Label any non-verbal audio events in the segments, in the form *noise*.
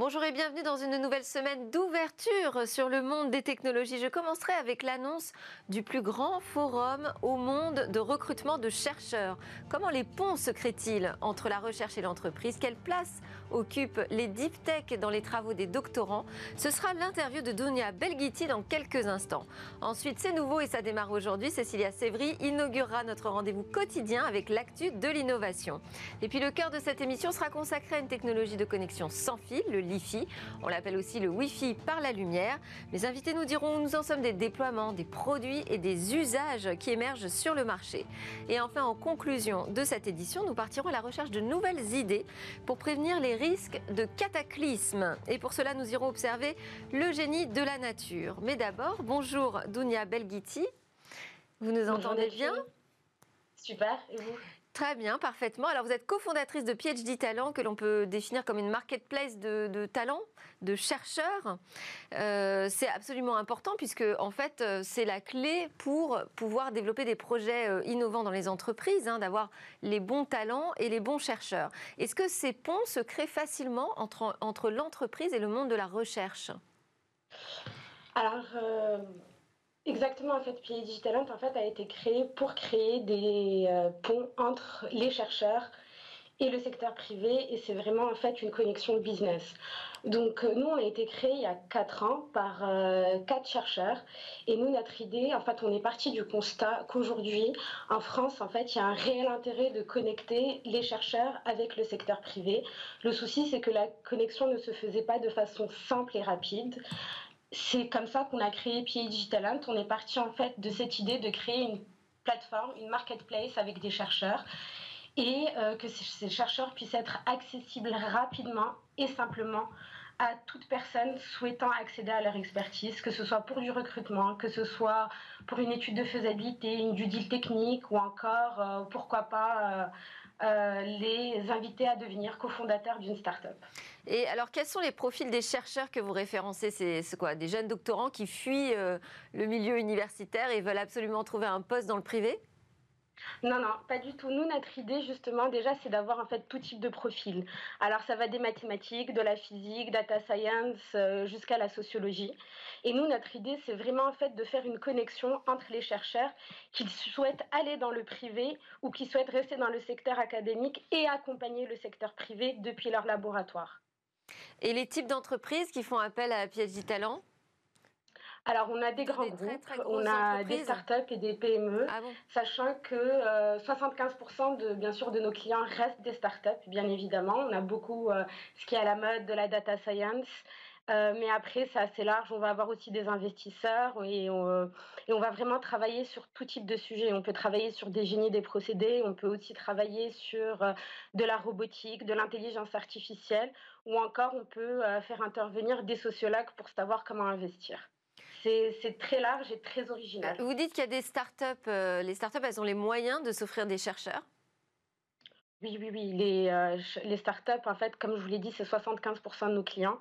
Bonjour et bienvenue dans une nouvelle semaine d'ouverture sur le monde des technologies. Je commencerai avec l'annonce du plus grand forum au monde de recrutement de chercheurs. Comment les ponts se créent-ils entre la recherche et l'entreprise? Quelle place occupent les deep tech dans les travaux des doctorants Ce sera l'interview de Dunia Belghiti dans quelques instants. Ensuite, c'est nouveau et ça démarre aujourd'hui. Cécilia Sévry inaugurera notre rendez-vous quotidien avec l'actu de l'innovation. Et puis le cœur de cette émission sera consacré à une technologie de connexion sans fil, le on l'appelle aussi le Wi-Fi par la lumière. Mes invités nous diront où nous en sommes des déploiements, des produits et des usages qui émergent sur le marché. Et enfin, en conclusion de cette édition, nous partirons à la recherche de nouvelles idées pour prévenir les risques de cataclysmes. Et pour cela, nous irons observer le génie de la nature. Mais d'abord, bonjour Dunia Belghiti. Vous nous entendez bien? Super, et vous? Très bien, parfaitement. Alors vous êtes cofondatrice de PhD Talent, que l'on peut définir comme une marketplace de, talents, de chercheurs. Euh, c'est absolument important puisque en fait euh, c'est la clé pour pouvoir développer des projets euh, innovants dans les entreprises, hein, d'avoir les bons talents et les bons chercheurs. Est-ce que ces ponts se créent facilement entre, entre l'entreprise et le monde de la recherche? Alors Exactement, en fait, en fait, a été créé pour créer des euh, ponts entre les chercheurs et le secteur privé, et c'est vraiment en fait une connexion business. Donc euh, nous, on a été créé il y a quatre ans par euh, quatre chercheurs, et nous, notre idée, en fait, on est parti du constat qu'aujourd'hui, en France, en fait, il y a un réel intérêt de connecter les chercheurs avec le secteur privé. Le souci, c'est que la connexion ne se faisait pas de façon simple et rapide c'est comme ça qu'on a créé PhD Talent. On est parti en fait de cette idée de créer une plateforme, une marketplace avec des chercheurs et euh, que ces chercheurs puissent être accessibles rapidement et simplement à toute personne souhaitant accéder à leur expertise, que ce soit pour du recrutement, que ce soit pour une étude de faisabilité, une due deal technique ou encore, euh, pourquoi pas, euh, les inviter à devenir cofondateurs d'une start-up. Et alors, quels sont les profils des chercheurs que vous référencez? C'est quoi? Des jeunes doctorants qui fuient euh, le milieu universitaire et veulent absolument trouver un poste dans le privé? Non, non, pas du tout. Nous, notre idée, justement, déjà, c'est d'avoir en fait tout type de profil. Alors, ça va des mathématiques, de la physique, data science, euh, jusqu'à la sociologie. Et nous, notre idée, c'est vraiment en fait de faire une connexion entre les chercheurs qui souhaitent aller dans le privé ou qui souhaitent rester dans le secteur académique et accompagner le secteur privé depuis leur laboratoire. Et les types d'entreprises qui font appel à PhD Talent? Alors, on a des grands groupes, on a des startups et des PME, ah sachant que 75% euh, de, bien sûr, de nos clients restent des startups, bien évidemment. On a beaucoup euh, ce qui est à la mode de la data science. Euh, mais après, c'est assez large. On va avoir aussi des investisseurs et on, et on, va vraiment travailler sur tout type de sujet. On peut travailler sur des génies des procédés, on peut aussi travailler sur de la robotique, de l'intelligence artificielle, ou encore on peut faire intervenir des sociologues pour savoir comment investir c'est très large et très original. Vous dites qu'il y a des startups, euh, les startups, elles ont les moyens de s'offrir des chercheurs? Oui, oui, oui. Les, euh, les startups, en fait, comme je vous l'ai dit, c'est 75% de nos clients.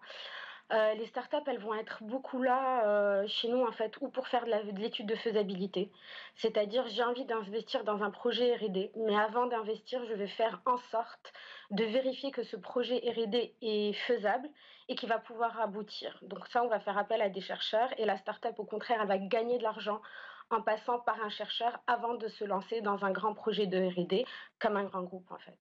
Euh, les startups, elles vont être beaucoup là euh, chez nous, en fait, ou pour faire de l'étude de, faisabilité. C'est-à-dire, j'ai envie d'investir dans un projet RD, mais avant d'investir, je vais faire en sorte de vérifier que ce projet RD est faisable et qu'il va pouvoir aboutir. Donc ça, on va faire appel à des chercheurs et la startup, au contraire, elle va gagner de l'argent en passant par un chercheur avant de se lancer dans un grand projet de RD, comme un grand groupe, en fait.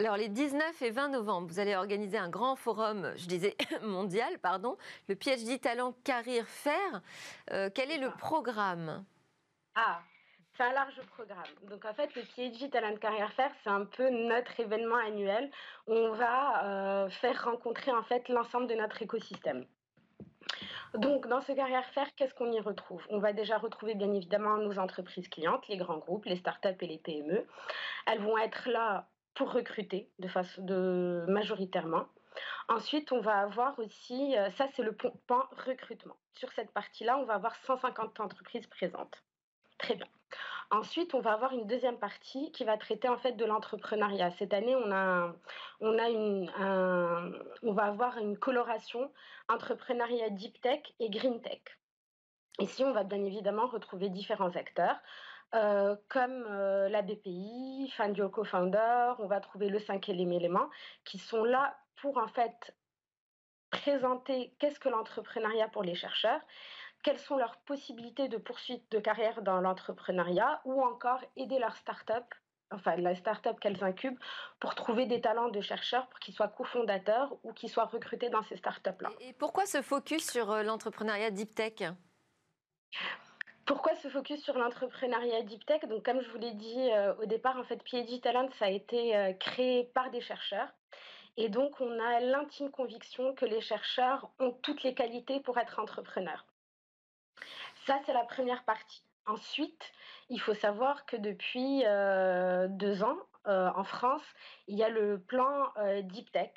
Alors, les 19 et 20 novembre, vous allez organiser un grand forum, je disais *laughs* mondial, pardon, le PhD Talent Carrière Fair. Euh, quel est le programme? Ah, c'est un large programme. Donc, en fait, le PhD Talent Carrière Fair, c'est un peu notre événement annuel. On va euh, faire rencontrer, en fait, l'ensemble de notre écosystème. Donc, dans ce carrière fair, qu'est-ce qu'on y retrouve? On va déjà retrouver bien évidemment nos entreprises clientes, les grands groupes, les startups et les PME. Elles vont être là pour recruter de façon majoritairement. Ensuite, on va avoir aussi, euh, ça c'est le point recrutement. Sur cette partie-là, on va avoir 150 entreprises présentes. Très bien. Ensuite, on va avoir une deuxième partie qui va traiter en fait de l'entrepreneuriat. Cette année, on a, on a une, on va avoir une coloration entrepreneuriat deep tech et green tech. Ici, on va bien évidemment retrouver différents acteurs. Euh, comme euh, la BPI, Fandio Co-founder, on va trouver le cinquième élément, qui sont là pour en fait présenter qu'est-ce que l'entrepreneuriat pour les chercheurs, quelles sont leurs possibilités de poursuite de carrière dans l'entrepreneuriat ou encore aider leur start-up enfin la start-up qu'elles incubent, pour trouver des talents de chercheurs pour qu'ils soient cofondateurs ou qu'ils soient recrutés dans ces start-up-là. Et pourquoi ce focus sur euh, l'entrepreneuriat deep tech? Pourquoi ce focus sur l'entrepreneuriat deep tech? Donc, comme je vous l'ai dit euh, au départ, en fait, PhD Talent, ça a été euh, créé par des chercheurs. Et donc, on a l'intime conviction que les chercheurs ont toutes les qualités pour être entrepreneurs. Ça, c'est la première partie. Ensuite, il faut savoir que depuis euh, deux ans, en France, il y a le plan Deep Tech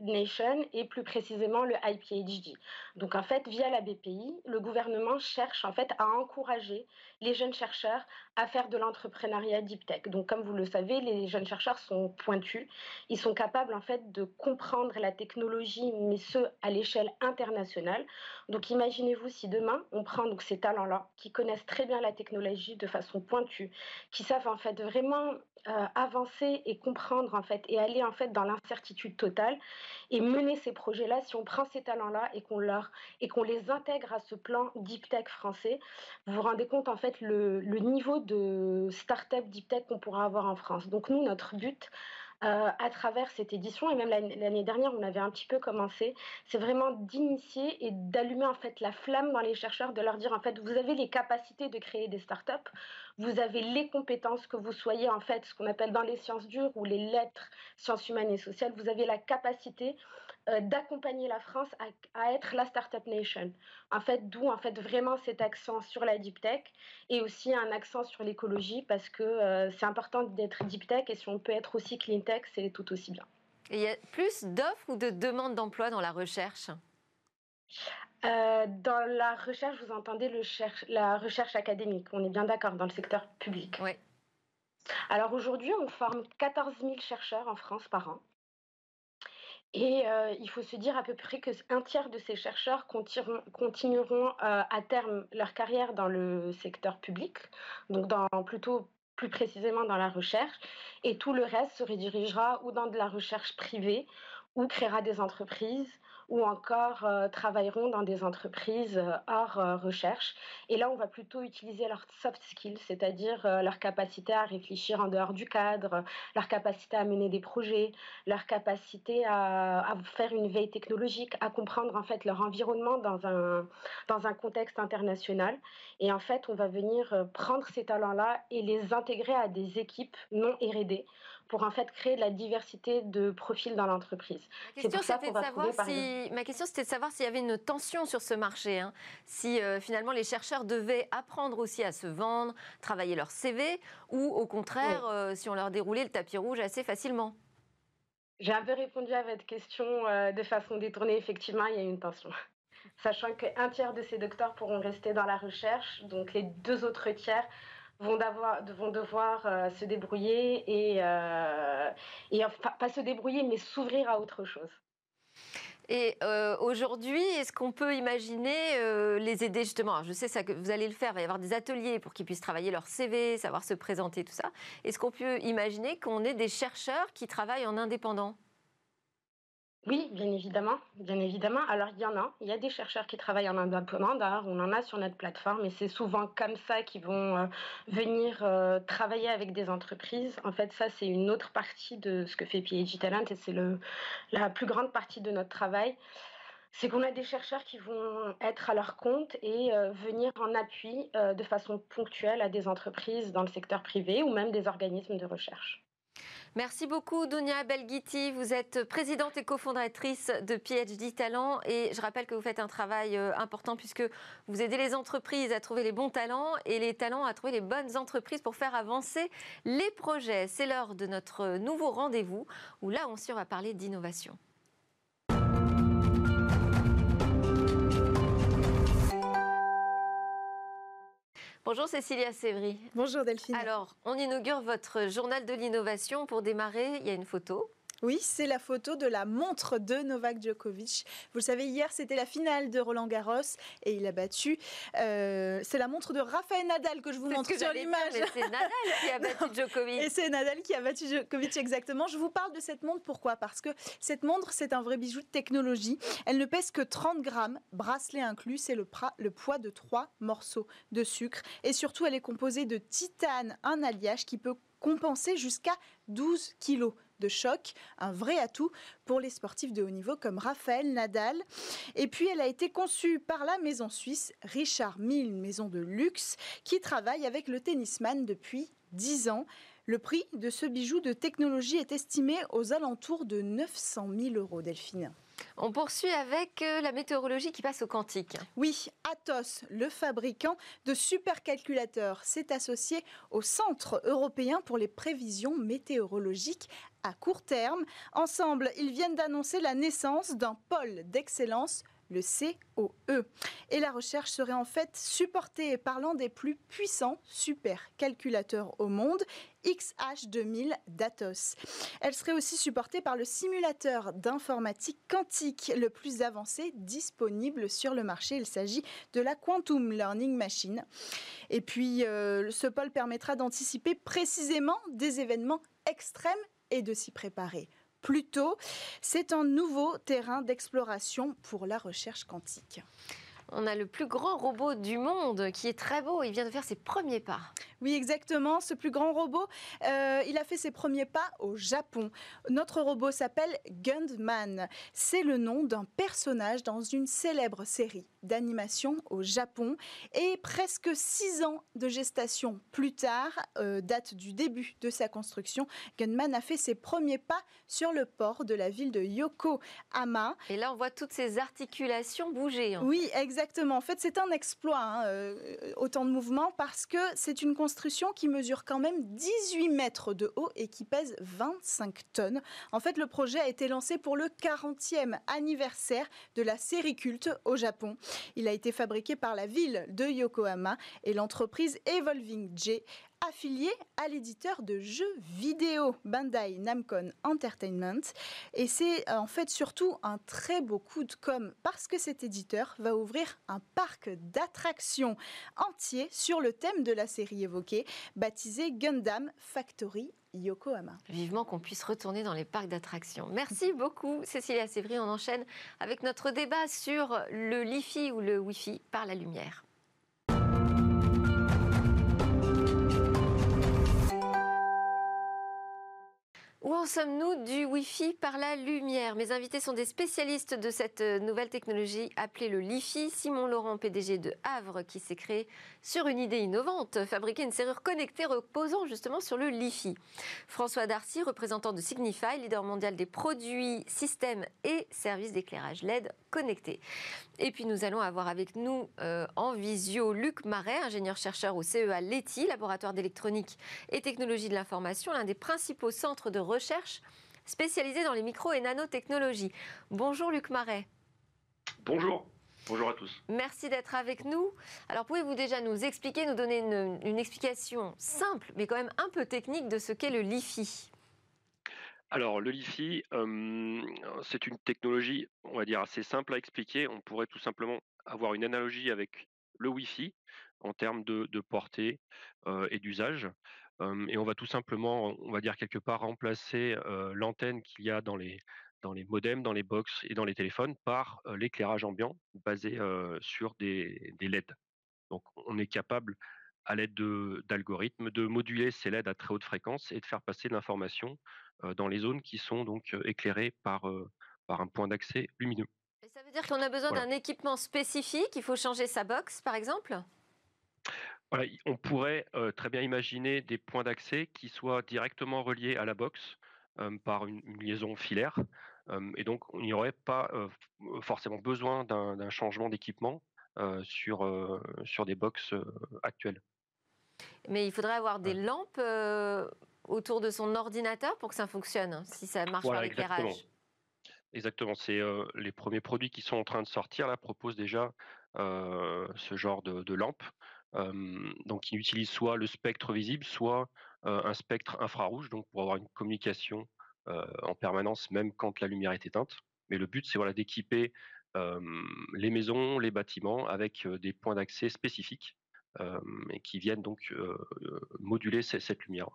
Nation et plus précisément le IPHD. Donc en fait, via la BPI, le gouvernement cherche en fait à encourager les jeunes chercheurs à faire de l'entrepreneuriat deep tech. Donc comme vous le savez, les jeunes chercheurs sont pointus, ils sont capables en fait de comprendre la technologie mais ce à l'échelle internationale. Donc imaginez-vous si demain on prend donc ces talents-là qui connaissent très bien la technologie de façon pointue, qui savent en fait vraiment euh, avancer et comprendre en fait et aller en fait dans l'incertitude totale et mener ces projets-là, si on prend ces talents-là et qu'on leur et qu'on les intègre à ce plan deep tech français, vous vous rendez compte en fait le, niveau de start-up deep tech qu'on pourra avoir en France. Donc nous, notre but, euh, à travers cette édition. Et même l'année dernière, on avait un petit peu commencé. C'est vraiment d'initier et d'allumer en fait la flamme dans les chercheurs, de leur dire en fait, vous avez les capacités de créer des startups, vous avez les compétences que vous soyez en fait ce qu'on appelle dans les sciences dures ou les lettres, sciences humaines et sociales, vous avez la capacité euh, d'accompagner la France à, être la Startup Nation. En fait, d'où en fait vraiment cet accent sur la deep tech et aussi un accent sur l'écologie parce que euh, c'est important d'être deep tech et si on peut être aussi clean tech, c'est tout aussi bien. Et il y a plus d'offres ou de demandes d'emploi dans la recherche? Euh, dans la recherche, vous entendez le la recherche académique. On est bien d'accord dans le secteur public. Oui. Alors aujourd'hui, on forme 14 000 chercheurs en France par an. Et euh, il faut se dire à peu près qu'un tiers de ces chercheurs continueront, euh, à terme leur carrière dans le secteur public, donc plutôt plus précisément dans la recherche, et tout le reste se redirigera ou dans de la recherche privée ou créera des entreprises ou encore euh, travailleront dans des entreprises euh, hors euh, recherche. Et là, on va plutôt utiliser leurs soft skills, c'est-à-dire leur capacité à réfléchir en dehors du cadre, leur capacité à mener des projets, leur capacité à, faire une veille technologique, à comprendre en fait leur environnement dans un, dans un contexte international. Et en fait, on va venir prendre ces talents-là et les intégrer à des équipes non R&D pour en fait créer de la diversité de profils dans l'entreprise. Ma question, c'était de savoir s'il y avait une tension sur ce marché, hein. si euh, finalement les chercheurs devaient apprendre aussi à se vendre, travailler leur CV, ou au contraire, euh, si on leur déroulait le tapis rouge assez facilement. J'ai un peu répondu à votre question euh, de façon détournée. Effectivement, il y a une tension. Sachant qu'un tiers de ces docteurs pourront rester dans la recherche, donc les deux autres tiers vont, devoir euh, se débrouiller et, euh, et pas se débrouiller, mais s'ouvrir à autre chose. Et euh, aujourd'hui, est-ce qu'on peut imaginer les aider justement? Je sais que vous allez le faire, il va y avoir des ateliers pour qu'ils puissent travailler leur CV, savoir se présenter, tout ça. Est-ce qu'on peut imaginer qu'on ait des chercheurs qui travaillent en indépendant? Oui, bien évidemment, bien évidemment. Alors il y en a, il y a des chercheurs qui travaillent en indépendant, d'ailleurs on en a sur notre plateforme et c'est souvent comme ça qu'ils vont euh, venir euh, travailler avec des entreprises. En fait, ça c'est une autre partie de ce que fait PhD Talent et c'est la plus grande partie de notre travail. C'est qu'on a des chercheurs qui vont être à leur compte et euh, venir en appui de façon ponctuelle à des entreprises dans le secteur privé ou même des organismes de recherche. Merci beaucoup, Dunia Belghiti. Vous êtes présidente et cofondatrice de PhD Talent. Et je rappelle que vous faites un travail euh, important puisque vous aidez les entreprises à trouver les bons talents et les talents à trouver les bonnes entreprises pour faire avancer les projets. C'est l'heure de notre nouveau rendez-vous où là aussi on va parler d'innovation. Bonjour Cécilia Sévry. Bonjour Delphine. Alors, on inaugure votre journal de l'innovation. Pour démarrer, il y a une photo. Oui, c'est la photo de la montre de Novak Djokovic. Vous le savez, hier, c'était la finale de Roland Garros et il a battu. Euh, c'est la montre de Rafael Nadal que je vous montre sur l'image. C'est Nadal qui a *laughs* battu Djokovic. Et c'est Nadal qui a battu Djokovic, exactement. Je vous parle de cette montre, pourquoi? Parce que cette montre, c'est un vrai bijou de technologie. Elle ne pèse que 30 grammes, bracelet inclus, c'est le, le poids de trois morceaux de sucre. Et surtout, elle est composée de titane, un alliage qui peut compenser jusqu'à 12 kilos de choc, un vrai atout pour les sportifs de haut niveau comme Raphaël Nadal. Et puis elle a été conçue par la maison suisse Richard Mille, une maison de luxe qui travaille avec le tennisman depuis 10 ans. Le prix de ce bijou de technologie est estimé aux alentours de 900 000 euros, Delphine. On poursuit avec euh, la météorologie qui passe au quantique. Oui, Atos, le fabricant de supercalculateurs, s'est associé au Centre européen pour les prévisions météorologiques à court terme. Ensemble, ils viennent d'annoncer la naissance d'un pôle d'excellence le COE. Et la recherche serait en fait supportée par l'un des plus puissants supercalculateurs au monde, XH2000 d'Atos. Elle serait aussi supportée par le simulateur d'informatique quantique le plus avancé disponible sur le marché. Il s'agit de la Quantum Learning Machine. Et puis, euh, ce pôle permettra d'anticiper précisément des événements extrêmes et de s'y préparer plus tôt. C'est un nouveau terrain d'exploration pour la recherche quantique. On a le plus grand robot du monde qui est très beau. Il vient de faire ses premiers pas. Oui, exactement. Ce plus grand robot, euh, il a fait ses premiers pas au Japon. Notre robot s'appelle Gundman. C'est le nom d'un personnage dans une célèbre série d'animation au Japon. Et presque six ans de gestation plus tard, euh, date du début de sa construction, Gunman a fait ses premiers pas sur le port de la ville de Yokohama. Et là, on voit toutes ces articulations bouger. Hein. Oui, exactement. En fait, c'est un exploit, hein, euh, autant de mouvements, parce que c'est une construction qui mesure quand même 18 mètres de haut et qui pèse 25 tonnes. En fait, le projet a été lancé pour le 40e anniversaire de la série culte au Japon. Il a été fabriqué par la ville de Yokohama et l'entreprise Evolving J affiliée à l'éditeur de jeux vidéo Bandai Namco Entertainment. Et c'est euh, en fait surtout un très beau coup de com parce que cet éditeur va ouvrir un parc d'attractions entier sur le thème de la série évoquée, baptisé Gundam Factory Yokohama. Vivement qu'on puisse retourner dans les parcs d'attractions. Merci beaucoup Cécilia Sévry. On enchaîne avec notre débat sur le Li-Fi ou le Wi-Fi par la lumière. Où en sommes-nous du Wi-Fi par la lumière? Mes invités sont des spécialistes de cette nouvelle technologie appelée le Li-Fi. Simon Laurent, PDG de Havre, qui s'est créé sur une idée innovante, fabriquer une serrure connectée reposant justement sur le Li-Fi. François Darcy, représentant de Signify, leader mondial des produits, systèmes et services d'éclairage LED connectés. Et puis nous allons avoir avec nous euh, en visio Luc Marais, ingénieur-chercheur au CEA Leti, laboratoire d'électronique et technologie de l'information, l'un des principaux centres de recherche spécialisé dans les micro et nanotechnologies. Bonjour Luc Marais. Bonjour. Bonjour à tous. Merci d'être avec nous. Alors pouvez-vous déjà nous expliquer, nous donner une, explication simple, mais quand même un peu technique de ce qu'est le LiFi? Alors, le LiFi, euh, c'est une technologie, on va dire, assez simple à expliquer. On pourrait tout simplement avoir une analogie avec le Wi-Fi en termes de, portée euh, et d'usage et on va tout simplement, on va dire quelque part, remplacer l'antenne qu'il y a dans les, dans les modems, dans les box et dans les téléphones par l'éclairage ambiant basé sur des, des, LED. Donc on est capable, à l'aide d'algorithmes, de, moduler ces LED à très haute fréquence et de faire passer l'information dans les zones qui sont donc éclairées par, par un point d'accès lumineux. Et ça veut dire qu'on a besoin d'un équipement spécifique, il faut changer sa box par exemple? On pourrait très bien imaginer des points d'accès qui soient directement reliés à la box par une, liaison filaire. et donc, il n'y aurait pas forcément besoin d'un changement d'équipement sur, sur des box actuelles. Mais il faudrait avoir des lampes autour de son ordinateur pour que ça fonctionne, si ça marche par l'éclairage. Exactement, c'est les premiers produits qui sont en train de sortir là proposent déjà ce genre de, de lampe donc, il utilise soit le spectre visible, soit un spectre infrarouge, donc pour avoir une communication en permanence, même quand la lumière est éteinte. Mais le but, c'est voilà, d'équiper les maisons, les bâtiments avec des points d'accès spécifiques et qui viennent donc moduler cette lumière.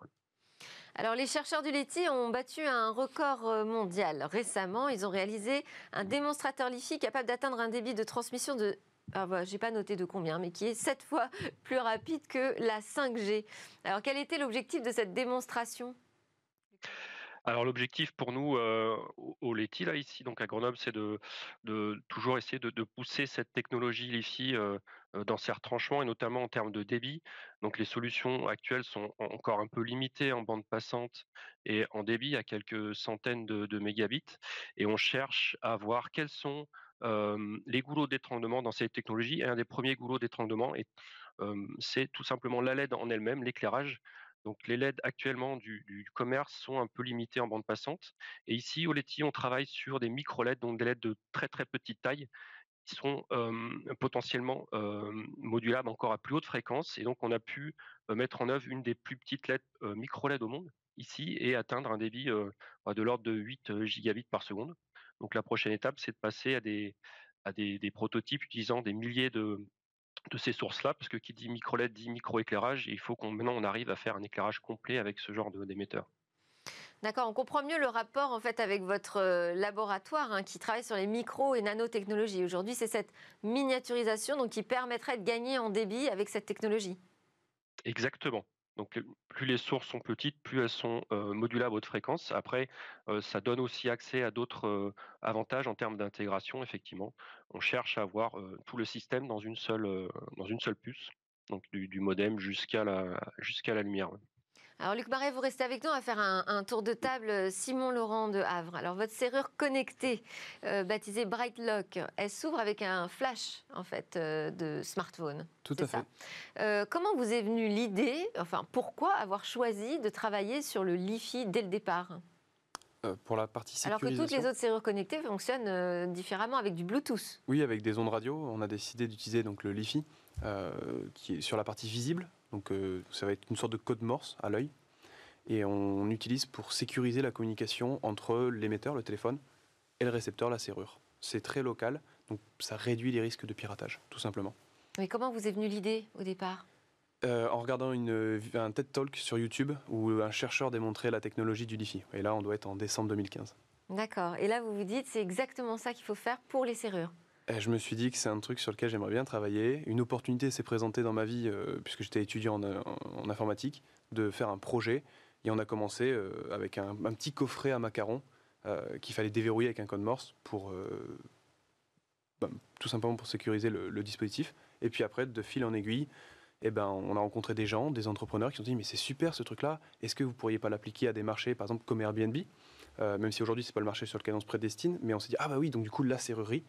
Alors, les chercheurs du LETI ont battu un record mondial récemment. Ils ont réalisé un démonstrateur LiFi capable d'atteindre un débit de transmission de ah bah, j'ai pas noté de combien, mais qui est sept fois *laughs* plus rapide que la 5G. Alors, quel était l'objectif de cette démonstration? Alors l'objectif pour nous euh, au LETI là ici donc à Grenoble c'est de, toujours essayer de, pousser cette technologie LiFi euh, euh, dans ses retranchements et notamment en termes de débit. Donc les solutions actuelles sont encore un peu limitées en bande passante et en débit à quelques centaines de, mégabits et on cherche à voir quels sont les goulots d'étranglement dans cette technologie. Et un des premiers goulots d'étranglement, c'est tout simplement la LED en elle-même, l'éclairage. Donc les LED actuellement du, commerce sont un peu limités en bande passante. Et ici, au Leti, on travaille sur des micro-LED, donc des LED de très très petite taille, qui sont potentiellement modulables encore à plus haute fréquence. Et donc on a pu mettre en œuvre une des plus petites LED micro-LED au monde ici et atteindre un débit de l'ordre de 8 gigabits par seconde. Donc la prochaine étape, c'est de passer à des, à des, prototypes utilisant des milliers de, de ces sources-là, parce que qui dit micro-LED dit micro-éclairage, et il faut qu'on maintenant on arrive à faire un éclairage complet avec ce genre d'émetteur. D'accord, on comprend mieux le rapport en fait avec votre euh, laboratoire hein, qui travaille sur les micro et nanotechnologies. Aujourd'hui, c'est cette miniaturisation donc, qui permettrait de gagner en débit avec cette technologie. Exactement. Donc plus les sources sont petites, plus elles sont modulables à haute fréquence. Après, ça donne aussi accès à d'autres avantages en termes d'intégration. Effectivement, on cherche à avoir tout le système dans une seule puce, donc du, modem jusqu'à la jusqu'à la lumière. Alors Luc Marais, vous restez avec nous à faire un, tour de table. Euh, Simon Laurent de Havre. Alors votre serrure connectée, euh, baptisée Bright Lock, elle s'ouvre avec un flash en fait euh, de smartphone. Tout à fait. comment vous est venue l'idée, enfin pourquoi avoir choisi de travailler sur le LiFi dès le départ? Pour la partie sécurisation. Alors que toutes les autres serrures connectées fonctionnent différemment avec du Bluetooth. Oui, avec des ondes radio. On a décidé d'utiliser donc le LiFi, qui est sur la partie visible, donc euh, ça va être une sorte de code morse à l'œil. Et on utilise pour sécuriser la communication entre l'émetteur, le téléphone, et le récepteur, la serrure. C'est très local, donc ça réduit les risques de piratage, tout simplement. Mais comment vous est venue l'idée au départ? Euh, en regardant une, un TED Talk sur YouTube où un chercheur démontrait la technologie du LiFi. Et là, on doit être en décembre 2015. D'accord. Et là, vous vous dites, c'est exactement ça qu'il faut faire pour les serrures je me suis dit que c'est un truc sur lequel j'aimerais bien travailler. Une opportunité s'est présentée dans ma vie, euh, puisque j'étais étudiant en, informatique, de faire un projet. Et on a commencé euh, avec un, petit coffret à macarons euh, qu'il fallait déverrouiller avec un code Morse pour bah, tout simplement pour sécuriser le, dispositif. Et puis après, de fil en aiguille, eh ben, on a rencontré des gens, des entrepreneurs qui ont dit mais c'est super ce truc-là. Est-ce que vous pourriez pas l'appliquer à des marchés, par exemple comme Airbnb, même si aujourd'hui c'est pas le marché sur lequel on se prédestine, mais on s'est dit ah bah oui donc du coup la serrurerie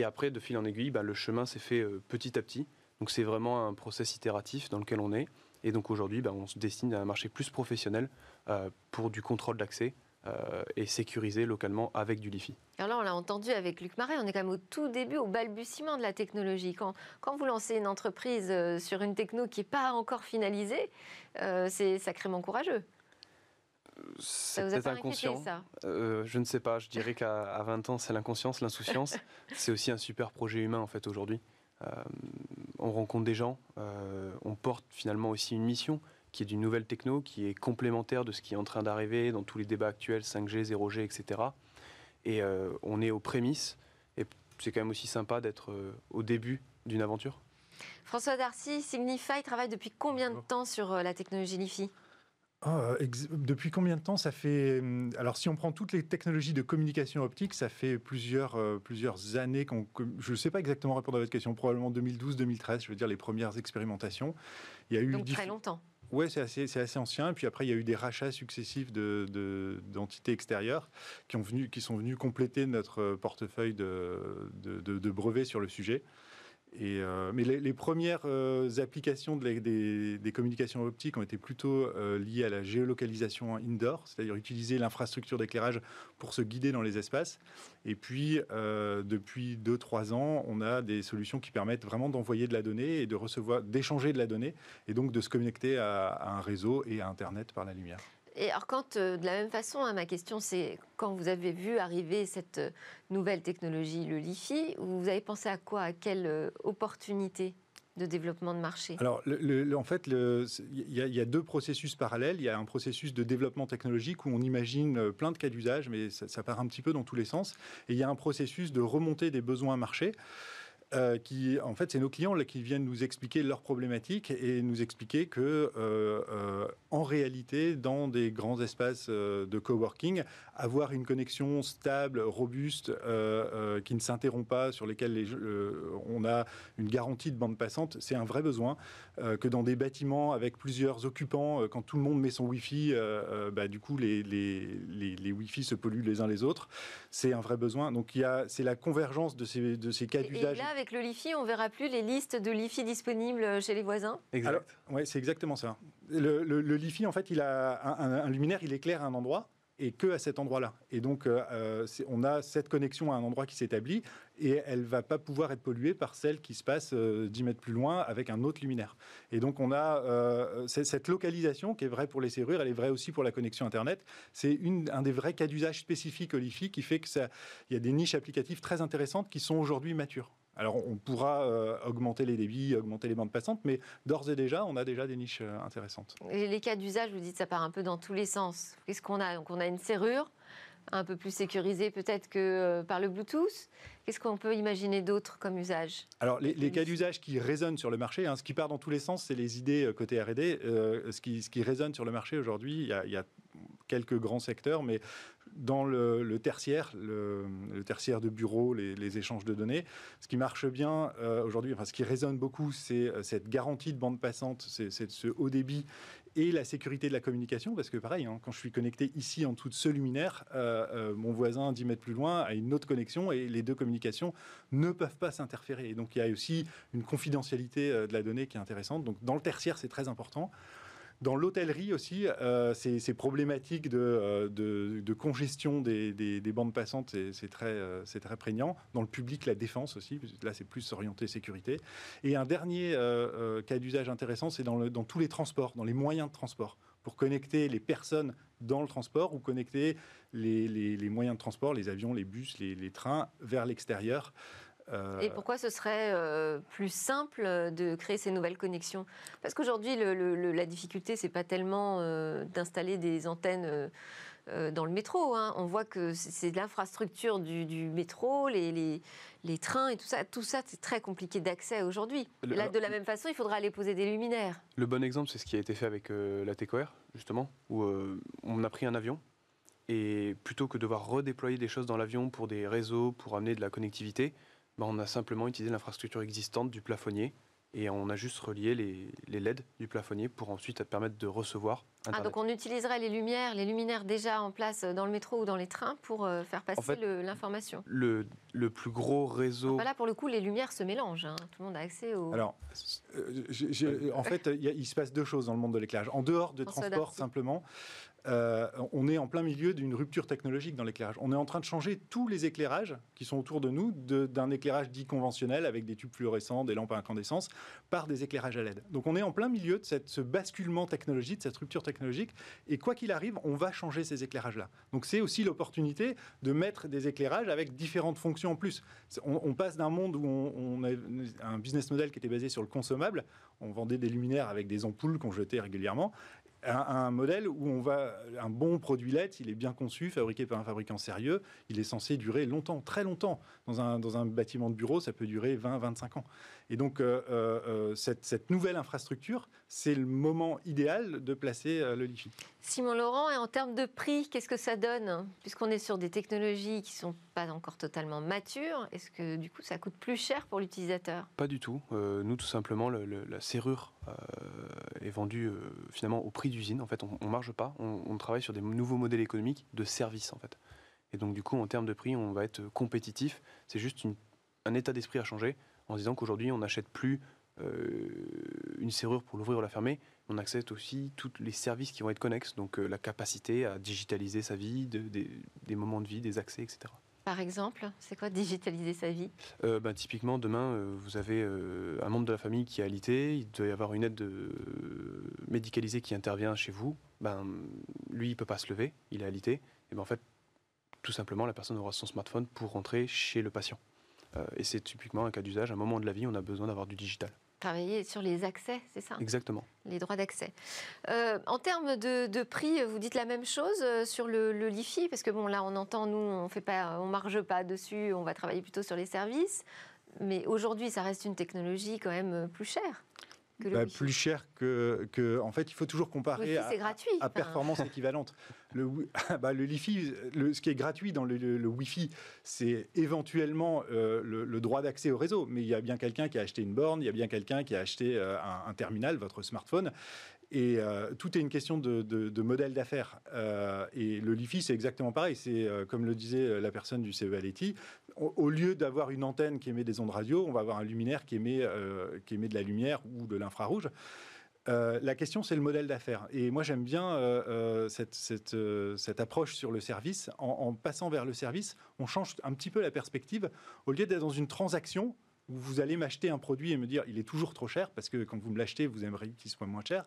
et après, de fil en aiguille, bah, le chemin s'est fait euh, petit à petit. Donc c'est vraiment un process itératif dans lequel on est. Et donc aujourd'hui, bah, on se destine à un marché plus professionnel euh, pour du contrôle d'accès euh, et sécurisé localement avec du LiFi. Alors là, on l'a entendu avec Luc Marais, on est quand même au tout début, au balbutiement de la technologie. Quand, quand vous lancez une entreprise sur une techno qui n'est pas encore finalisée, c'est sacrément courageux c'est peut-être inconscient. Euh, je ne sais pas. Je dirais qu'à 20 ans, c'est l'inconscience, l'insouciance. *laughs* c'est aussi un super projet humain en fait aujourd'hui. Euh, on rencontre des gens, euh, on porte finalement aussi une mission qui est d'une nouvelle techno, qui est complémentaire de ce qui est en train d'arriver dans tous les débats actuels, 5G, 0G, etc. Et on est aux prémices. Et c'est quand même aussi sympa d'être au début d'une aventure. François Darcy, Signify travaille depuis combien de temps sur la technologie LiFi? Ah, depuis combien de temps ça fait hum, Alors, si on prend toutes les technologies de communication optique, ça fait plusieurs, euh, plusieurs années qu'on. Je ne sais pas exactement répondre à votre question, probablement 2012-2013, je veux dire les premières expérimentations. Il y a eu Donc très longtemps. Oui, c'est assez, assez, ancien. Et puis après, il y a eu des rachats successifs d'entités de, extérieures qui, ont venu, qui sont venus compléter notre portefeuille de, de brevets sur le sujet. Euh, mais les, premières euh, applications des, communications optiques ont été plutôt euh, liées à la géolocalisation indoor, c'est-à-dire utiliser l'infrastructure d'éclairage pour se guider dans les espaces. Et puis, depuis 2-3 ans, on a des solutions qui permettent vraiment d'envoyer de la donnée et de recevoir, d'échanger de la donnée, et donc de se connecter à, un réseau et à Internet par la lumière. Et alors, quand, de la même façon, hein, ma question, c'est quand vous avez vu arriver cette nouvelle technologie, le LiFi, vous avez pensé à quoi À quelle opportunité de développement de marché? Alors, en fait, il y, a deux processus parallèles. Il y a un processus de développement technologique où on imagine euh, plein de cas d'usage, mais ça, ça, part un petit peu dans tous les sens. Et il y a un processus de remontée des besoins marché. Euh, qui, en fait, c'est nos clients là, qui viennent nous expliquer leurs problématiques et nous expliquer que, euh, euh, en réalité, dans des grands espaces de coworking, avoir une connexion stable, robuste, qui ne s'interrompt pas, sur lesquels les, on a une garantie de bande passante, c'est un vrai besoin. que dans des bâtiments avec plusieurs occupants, quand tout le monde met son Wi-Fi, bah, du coup, les, les, les, les, Wi-Fi se polluent les uns les autres. C'est un vrai besoin. Donc, c'est la convergence de ces, de ces cas d'usage avec le LiFi, on verra plus les listes de LiFi disponibles chez les voisins Exact. Oui, c'est exactement ça. Le, le, LiFi, en fait, il a un, un luminaire, il éclaire un endroit et que à cet endroit-là. Et donc, euh, euh, on a cette connexion à un endroit qui s'établit et elle va pas pouvoir être polluée par celle qui se passe 10 euh, mètres plus loin avec un autre luminaire. Et donc, on a cette localisation qui est vraie pour les serrures, elle est vraie aussi pour la connexion Internet. C'est un des vrais cas d'usage spécifiques au LiFi qui fait qu'il y a des niches applicatives très intéressantes qui sont aujourd'hui matures. Alors on pourra euh, augmenter les débits, augmenter les bandes passantes, mais d'ores et déjà, on a déjà des niches euh, intéressantes. Et les cas d'usage, vous dites, ça part un peu dans tous les sens. Qu'est-ce qu'on a? Donc on a une serrure un peu plus sécurisée peut-être que euh, par le Bluetooth. Qu'est-ce qu'on peut imaginer d'autre comme usage Alors les, cas d'usage qui résonnent sur le marché, hein, ce qui part dans tous les sens, c'est les idées côté R&D. ce, qui, ce qui résonne sur le marché aujourd'hui, il y a quelques grands secteurs, mais dans le, tertiaire, le, tertiaire de bureaux, les, échanges de données, ce qui marche bien euh, aujourd'hui, enfin ce qui résonne beaucoup, c'est euh, cette garantie de bande passante, c'est ce haut débit et la sécurité de la communication, parce que pareil, hein, quand je suis connecté ici en dessous de ce luminaire, euh, mon voisin 10 mètres plus loin a une autre connexion et les deux communications ne peuvent pas s'interférer. Et donc il y a aussi une confidentialité de la donnée qui est intéressante. Donc dans le tertiaire, c'est très important. Dans l'hôtellerie aussi, euh, ces, problématiques euh, de, congestion des, bandes passantes, c'est très, euh, prégnant. Dans le public, la défense aussi, là c'est plus orienté sécurité. Et un dernier cas d'usage intéressant, c'est dans tous les transports, dans les moyens de transport pour connecter les personnes dans le transport ou connecter les, moyens de transport, les avions, les bus, les trains vers l'extérieur. Et euh, pourquoi ce serait euh, plus simple de créer ces nouvelles connexions? Parce qu'aujourd'hui, la difficulté, c'est pas tellement euh, d'installer des antennes dans le métro. Hein. On voit que c'est l'infrastructure du, métro, les, les, trains et tout ça. Tout ça, c'est très compliqué d'accès aujourd'hui. Là, de la même façon, il faudra aller poser des luminaires. Le bon exemple, c'est ce qui a été fait avec la TECOR, justement, où on a pris un avion. Et plutôt que de devoir redéployer des choses dans l'avion pour des réseaux, pour amener de la connectivité, bah, on a simplement utilisé l'infrastructure existante du plafonnier et on a juste relié les, LED du plafonnier pour ensuite permettre de recevoir. Ah, donc on utiliserait les lumières, les luminaires déjà en place dans le métro ou dans les trains pour euh, faire passer l'information. Le, le, plus gros réseau. là, pour le coup, les lumières se mélangent. Hein. Tout le monde a accès au. Alors, euh, en fait, il se passe deux choses dans le monde de l'éclairage. En dehors des transports, simplement, euh, on est en plein milieu d'une rupture technologique dans l'éclairage. On est en train de changer tous les éclairages qui sont autour de nous d'un éclairage dit conventionnel avec des tubes fluorescents, des lampes à incandescence, par des éclairages à LED. Donc on est en plein milieu de ce basculement technologique, de cette rupture technologique, et quoi qu'il arrive, on va changer ces éclairages-là. Donc c'est aussi l'opportunité de mettre des éclairages avec différentes fonctions en plus. On, passe d'un monde où on, on, a un business model qui était basé sur le consommable, on vendait des luminaires avec des ampoules qu'on jetait régulièrement, un, modèle où on va un bon produit LED, il est bien conçu, fabriqué par un fabricant sérieux, il est censé durer longtemps, très longtemps. Dans un, dans un bâtiment de bureau, ça peut durer 20-25 ans. Et donc, euh, euh, euh, cette, nouvelle infrastructure, c'est le moment idéal de placer le LiFi. Simon Laurent, et en termes de prix, qu'est-ce que ça donne? Puisqu'on est sur des technologies qui ne sont pas encore totalement matures, est-ce que du coup ça coûte plus cher pour l'utilisateur? Pas du tout. nous, tout simplement, la serrure est vendue finalement au prix d'usine. En fait, on ne marge pas. On, travaille sur des nouveaux modèles économiques de service, en fait. Et donc, du coup, en termes de prix, on va être compétitif. C'est juste un état d'esprit à changer en disant qu'aujourd'hui, on n'achète plus euh, une serrure pour l'ouvrir ou la fermer, on accepte aussi tous les services qui vont être connexes, donc euh, la capacité à digitaliser sa vie, des moments de vie, des accès, etc. Par exemple, c'est quoi digitaliser sa vie? Bah, Typiquement, demain, vous avez un membre de la famille qui est alité, il doit y avoir une aide médicalisée qui intervient chez vous. Ben, lui, il ne peut pas se lever, il est alité. Et ben, en fait, tout simplement, la personne aura son smartphone pour rentrer chez le patient. et c'est typiquement un cas d'usage. À un moment de la vie, on a besoin d'avoir du digital travailler sur les accès, c'est ça? Exactement. Les droits d'accès. Euh, en termes de, prix, vous dites la même chose euh, sur le, le LIFI Parce que bon, là, on entend, nous, on fait pas, on marge pas dessus, on va travailler plutôt sur les services. Mais aujourd'hui, ça reste une technologie quand même plus chère. Bah, plus cher que, que, En fait, il faut toujours comparer à, à, performance équivalente. Le, *laughs* bah, le LiFi, le, ce qui est gratuit dans le, le, Wi-Fi, c'est éventuellement euh, le, droit d'accès au réseau. Mais il y a bien quelqu'un qui a acheté une borne, il y a bien quelqu'un qui a acheté euh, un, un, terminal, votre smartphone. Et euh, tout est une question de, modèle d'affaires. Euh, et le LiFi, c'est exactement pareil. C'est, euh, comme le disait la personne du CEA au, lieu d'avoir une antenne qui émet des ondes radio, on va avoir un luminaire qui émet, qui émet de la lumière ou de l'infrarouge. la question, c'est le modèle d'affaires. Et moi, j'aime bien cette, cette, approche sur le service. En, passant vers le service, on change un petit peu la perspective. Au lieu d'être dans une transaction, vous allez m'acheter un produit et me dire il est toujours trop cher parce que quand vous me l'achetez, vous aimeriez qu'il soit moins cher.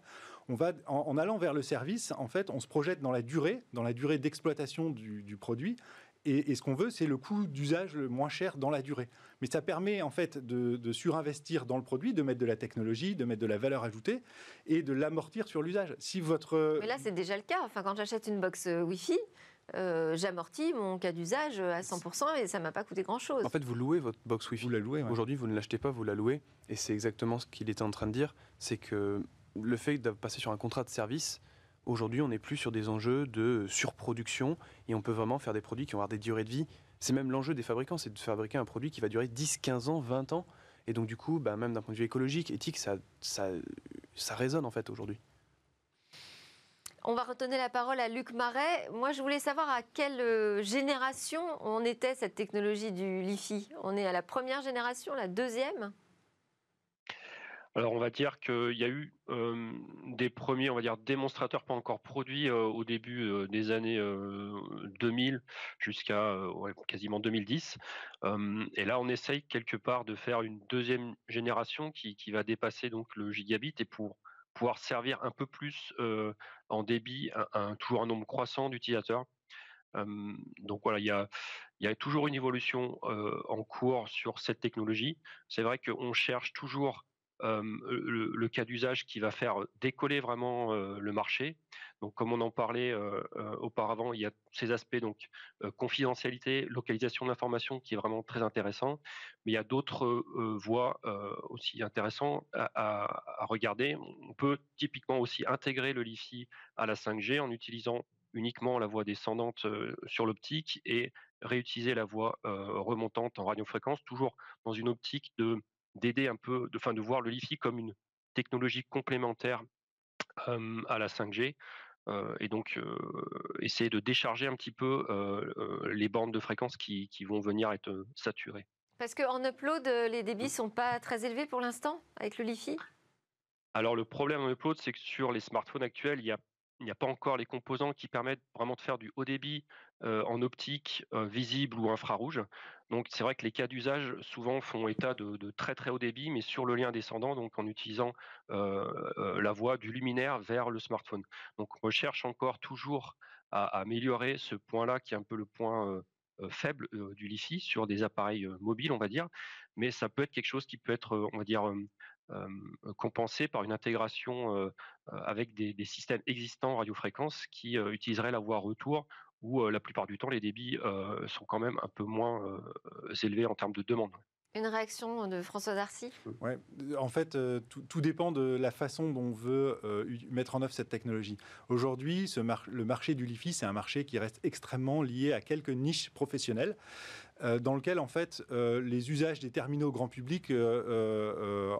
On va, en, allant vers le service, en fait, on se projette dans la durée, dans la durée d'exploitation du, produit. Et, ce qu'on veut, c'est le coût d'usage le moins cher dans la durée. Mais ça permet en fait de, surinvestir dans le produit, de mettre de la technologie, de mettre de la valeur ajoutée et de l'amortir sur l'usage. Si votre... Mais là, c'est déjà le cas. Enfin, quand j'achète une box euh, Wi-Fi, euh, j'amortis mon cas d'usage à 100% et ça m'a pas coûté grand-chose. En fait, vous louez votre box Wi-Fi. Vous la louez. Aujourd'hui, vous ne l'achetez pas, vous la louez. Et c'est exactement ce qu'il était en train de dire. C'est que le fait de passer sur un contrat de service, aujourd'hui, on n'est plus sur des enjeux de surproduction et on peut vraiment faire des produits qui vont avoir des durées de vie. C'est même l'enjeu des fabricants, c'est de fabriquer un produit qui va durer 10, 15 ans, 20 ans. Et donc, du coup, bah, même d'un point de vue écologique, éthique, ça, ça, ça résonne en fait aujourd'hui. On va retenir la parole à Luc Marais. Moi, je voulais savoir à quelle euh, génération on était cette technologie du LiFi. On est à la première génération, la deuxième? Alors on va dire qu'il y a eu euh, des premiers, on va dire démonstrateurs pas encore produits euh, au début des années 2000 jusqu'à quasiment 2010. et là on essaye quelque part de faire une deuxième génération qui, qui va dépasser donc le gigabit et pour pouvoir servir un peu plus en débit un, toujours un nombre croissant d'utilisateurs. donc voilà, il y a, il y a toujours une évolution en cours sur cette technologie. C'est vrai qu'on cherche toujours le, cas d'usage qui va faire décoller vraiment le marché. Donc, comme on en parlait auparavant, il y a ces aspects donc confidentialité, localisation de l'information qui est vraiment très intéressant. Mais il y a d'autres voies aussi intéressantes à, regarder. On peut typiquement aussi intégrer le LiFi à la 5G en utilisant uniquement la voie descendante sur l'optique et réutiliser la voie remontante en radiofréquence, toujours dans une optique de d'aider un peu, de, fin, de voir le LiFi comme une technologie complémentaire à la 5G. et donc essayer de décharger un petit peu les bandes de fréquences qui, qui, vont venir être saturées. Parce qu'en upload, les débits sont pas très élevés pour l'instant avec le LiFi? Alors le problème en upload, c'est que sur les smartphones actuels, il y a il n'y a pas encore les composants qui permettent vraiment de faire du haut débit en optique visible ou infrarouge. Donc c'est vrai que les cas d'usage souvent font état de, très très haut débit, mais sur le lien descendant, donc en utilisant la voie du luminaire vers le smartphone. Donc on recherche encore toujours à, améliorer ce point-là qui est un peu le point faible du LiFi sur des appareils mobiles, on va dire, mais ça peut être quelque chose qui peut être, on va dire, compensé par une intégration avec des, systèmes existants radiofréquences qui utiliseraient la voie retour où la plupart du temps les débits sont quand même un peu moins élevés en termes de demande. Une réaction de François Darcy? Ouais, en fait, tout, dépend de la façon dont on veut mettre en œuvre cette technologie. Aujourd'hui, le marché du LiFi, c'est un marché qui reste extrêmement lié à quelques niches professionnelles. Euh, dans lequel en fait euh, les usages des terminaux grand public euh,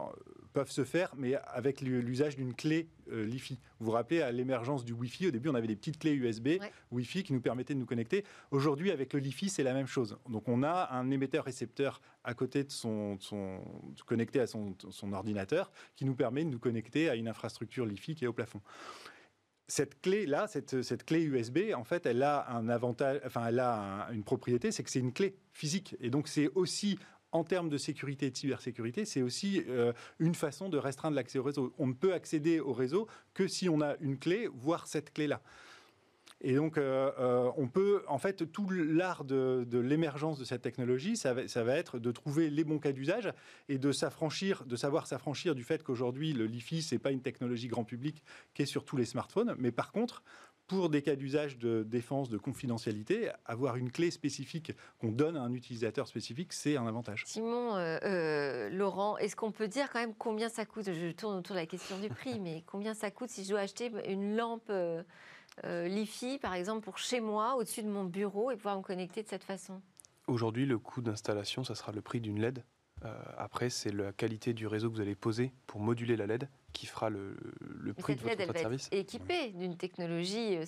peuvent se faire, mais avec l'usage d'une clé LiFi. Vous vous rappelez à l'émergence du Wi-Fi, au début on avait des petites clés USB Wi-Fi qui nous permettaient de nous connecter. Aujourd'hui avec le LiFi c'est la même chose. Donc on a un émetteur-récepteur à côté de son, son connecté à son, son ordinateur qui nous permet de nous connecter à une infrastructure LiFi qui est au plafond. Cette clé-là, cette, cette, clé USB, en fait, elle a un avantage, enfin, elle a une propriété, c'est que c'est une clé physique. Et donc, c'est aussi en termes de sécurité et de cybersécurité, c'est aussi euh, une façon de restreindre l'accès au réseau. On ne peut accéder au réseau que si on a une clé, voire cette clé-là. Et donc, euh, euh, on peut, en fait, tout l'art de, l'émergence de cette technologie, ça va, ça va, être de trouver les bons cas d'usage et de s'affranchir, de savoir s'affranchir du fait qu'aujourd'hui, le LiFi, c'est pas une technologie grand public qui est sur tous les smartphones, mais par contre, pour des cas d'usage de défense, de confidentialité, avoir une clé spécifique qu'on donne à un utilisateur spécifique, c'est un avantage. Simon, euh, euh, Laurent, est-ce qu'on peut dire quand même combien ça coûte? Je tourne autour de la question du prix, *laughs* mais combien ça coûte si je dois acheter une lampe euh, LiFi, par exemple, pour chez moi, au-dessus de mon bureau, et pouvoir me connecter de cette façon Aujourd'hui, le coût d'installation, ça sera le prix d'une LED. après, c'est la qualité du réseau que vous allez poser pour moduler la LED qui fera le, le prix de votre, LED, elle va service. Être équipée d'une technologie euh,